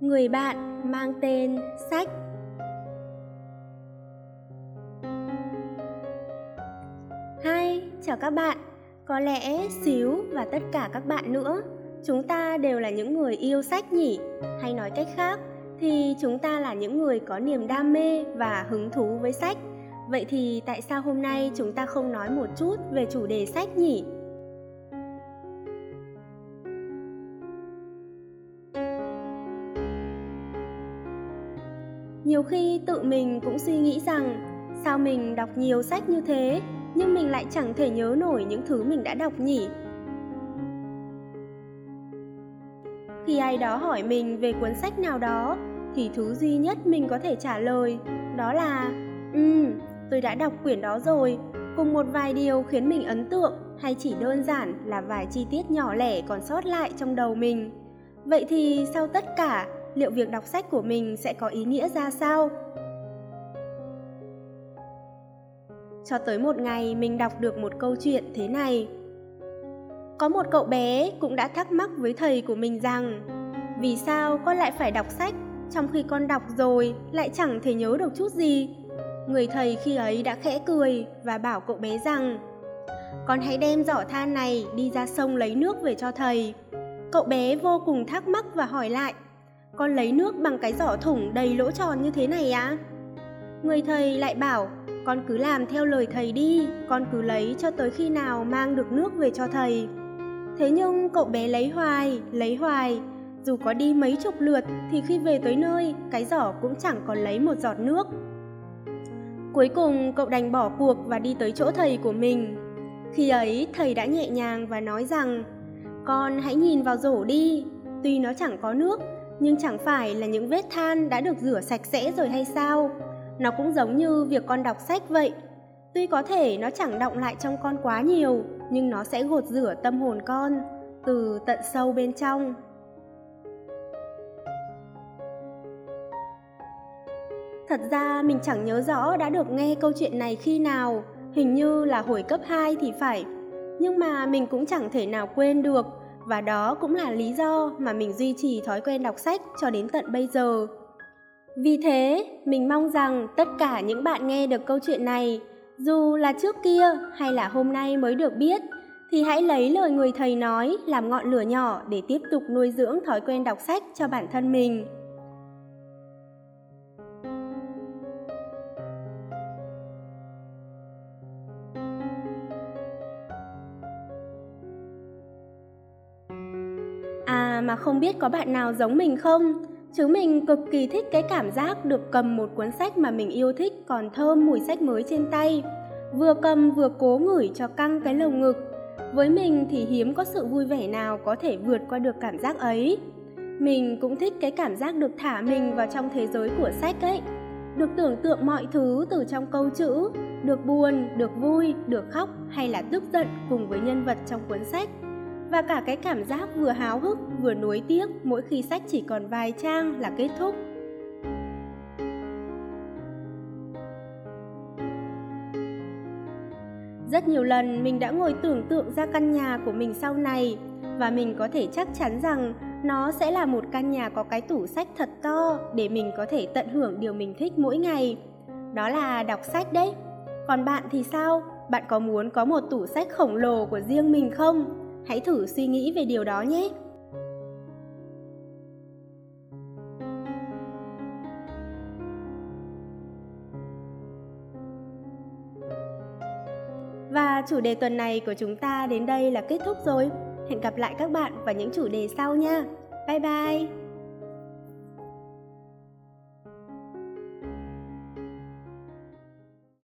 người bạn mang tên sách. Hai, chào các bạn. Có lẽ xíu và tất cả các bạn nữa, chúng ta đều là những người yêu sách nhỉ? Hay nói cách khác, thì chúng ta là những người có niềm đam mê và hứng thú với sách. Vậy thì tại sao hôm nay chúng ta không nói một chút về chủ đề sách nhỉ? Nhiều khi tự mình cũng suy nghĩ rằng, sao mình đọc nhiều sách như thế, nhưng mình lại chẳng thể nhớ nổi những thứ mình đã đọc nhỉ? Khi ai đó hỏi mình về cuốn sách nào đó, thì thứ duy nhất mình có thể trả lời đó là ừ tôi đã đọc quyển đó rồi. Cùng một vài điều khiến mình ấn tượng hay chỉ đơn giản là vài chi tiết nhỏ lẻ còn sót lại trong đầu mình. Vậy thì sau tất cả liệu việc đọc sách của mình sẽ có ý nghĩa ra sao? Cho tới một ngày mình đọc được một câu chuyện thế này, có một cậu bé cũng đã thắc mắc với thầy của mình rằng, vì sao con lại phải đọc sách trong khi con đọc rồi lại chẳng thể nhớ được chút gì? Người thầy khi ấy đã khẽ cười và bảo cậu bé rằng, con hãy đem giỏ than này đi ra sông lấy nước về cho thầy. Cậu bé vô cùng thắc mắc và hỏi lại con lấy nước bằng cái giỏ thủng đầy lỗ tròn như thế này á à? người thầy lại bảo, con cứ làm theo lời thầy đi, con cứ lấy cho tới khi nào mang được nước về cho thầy. Thế nhưng cậu bé lấy hoài lấy hoài. Dù có đi mấy chục lượt thì khi về tới nơi, cái giỏ cũng chẳng còn lấy một giọt nước. Cuối cùng cậu đành bỏ cuộc và đi tới chỗ thầy của mình. Khi ấy, thầy đã nhẹ nhàng và nói rằng, con hãy nhìn vào rổ đi, tuy nó chẳng có nước nhưng chẳng phải là những vết than đã được rửa sạch sẽ rồi hay sao? Nó cũng giống như việc con đọc sách vậy. Tuy có thể nó chẳng động lại trong con quá nhiều, nhưng nó sẽ gột rửa tâm hồn con từ tận sâu bên trong. Thật ra mình chẳng nhớ rõ đã được nghe câu chuyện này khi nào, hình như là hồi cấp 2 thì phải. Nhưng mà mình cũng chẳng thể nào quên được và đó cũng là lý do mà mình duy trì thói quen đọc sách cho đến tận bây giờ. Vì thế, mình mong rằng tất cả những bạn nghe được câu chuyện này, dù là trước kia hay là hôm nay mới được biết, thì hãy lấy lời người thầy nói làm ngọn lửa nhỏ để tiếp tục nuôi dưỡng thói quen đọc sách cho bản thân mình. Mà không biết có bạn nào giống mình không? Chứ mình cực kỳ thích cái cảm giác được cầm một cuốn sách mà mình yêu thích còn thơm mùi sách mới trên tay. Vừa cầm vừa cố ngửi cho căng cái lồng ngực. Với mình thì hiếm có sự vui vẻ nào có thể vượt qua được cảm giác ấy. Mình cũng thích cái cảm giác được thả mình vào trong thế giới của sách ấy. Được tưởng tượng mọi thứ từ trong câu chữ, được buồn, được vui, được khóc hay là tức giận cùng với nhân vật trong cuốn sách và cả cái cảm giác vừa háo hức, vừa nuối tiếc mỗi khi sách chỉ còn vài trang là kết thúc. Rất nhiều lần mình đã ngồi tưởng tượng ra căn nhà của mình sau này, và mình có thể chắc chắn rằng nó sẽ là một căn nhà có cái tủ sách thật to để mình có thể tận hưởng điều mình thích mỗi ngày. Đó là đọc sách đấy. Còn bạn thì sao? Bạn có muốn có một tủ sách khổng lồ của riêng mình không? Hãy thử suy nghĩ về điều đó nhé. Và chủ đề tuần này của chúng ta đến đây là kết thúc rồi. Hẹn gặp lại các bạn vào những chủ đề sau nha. Bye bye.